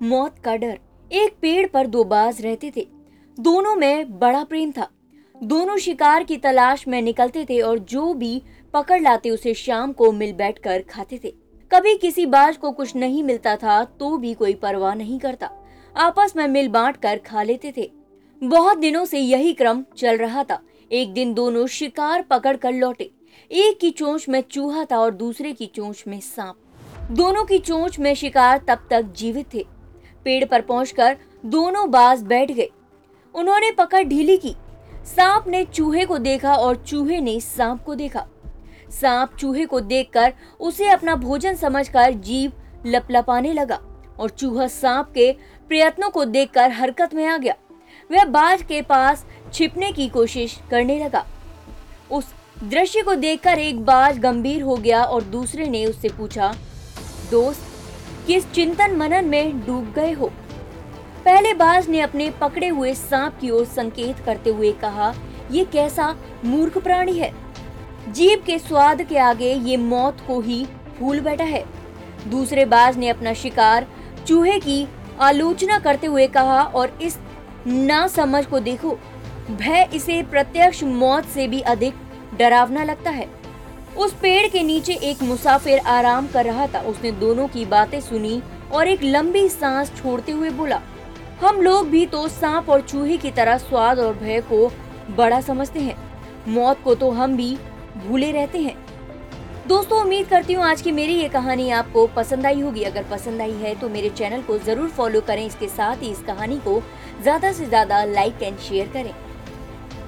मौत का डर। एक पेड़ पर दो बाज रहते थे। दोनों में बड़ा प्रेम था। दोनों शिकार की तलाश में निकलते थे और जो भी पकड़ लाते उसे शाम को मिल बैठ कर खाते थे। कभी किसी बाज को कुछ नहीं मिलता था तो भी कोई परवाह नहीं करता। आपस में मिल बांट कर खा लेते थे। बहुत दिनों से यही क्रम चल रहा था। एक दिन दोनों शिकार पकड़ कर लौटे। एक की चोंच में चूहा था और दूसरे की चोंच में सांप। दोनों की चोंच में शिकार तब तक जीवित थे। पेड़ पर पहुंचकर दोनों बाज बैठ गए। उन्होंने पकड़ ढीली की। सांप ने चूहे को देखा और चूहे ने सांप को देखा। सांप चूहे को देखकर उसे अपना भोजन समझकर जीव लपलपाने लगा और चूहा सांप के प्रयत्नों को देखकर हरकत में आ गया। वह बाज के पास छिपने की कोशिश करने लगा। उस दृश्य को देखकर एक बाज गंभीर हो गया और दूसरे ने उससे पूछा, दोस्त किस चिंतन मनन में डूब गए हो। पहले बाज ने अपने पकड़े हुए सांप की ओर संकेत करते हुए कहा, ये कैसा मूर्ख प्राणी है? जीव के स्वाद के आगे ये मौत को ही भूल बैठा है। दूसरे बाज ने अपना शिकार चूहे की आलोचना करते हुए कहा, और इस ना समझ को देखो, भय इसे प्रत्यक्ष मौत से भी अधिक डरावना लगता है। उस पेड़ के नीचे एक मुसाफिर आराम कर रहा था। उसने दोनों की बातें सुनी और एक लंबी सांस छोड़ते हुए बोला, हम लोग भी तो सांप और चूहे की तरह स्वाद और भय को बड़ा समझते हैं। मौत को तो हम भी भूले रहते हैं। दोस्तों, उम्मीद करती हूँ आज की मेरी ये कहानी आपको पसंद आई होगी। अगर पसंद आई है तो मेरे चैनल को ज़रूर फॉलो करें। इसके साथ ही इस कहानी को ज़्यादा से ज़्यादा लाइक एंड शेयर करें।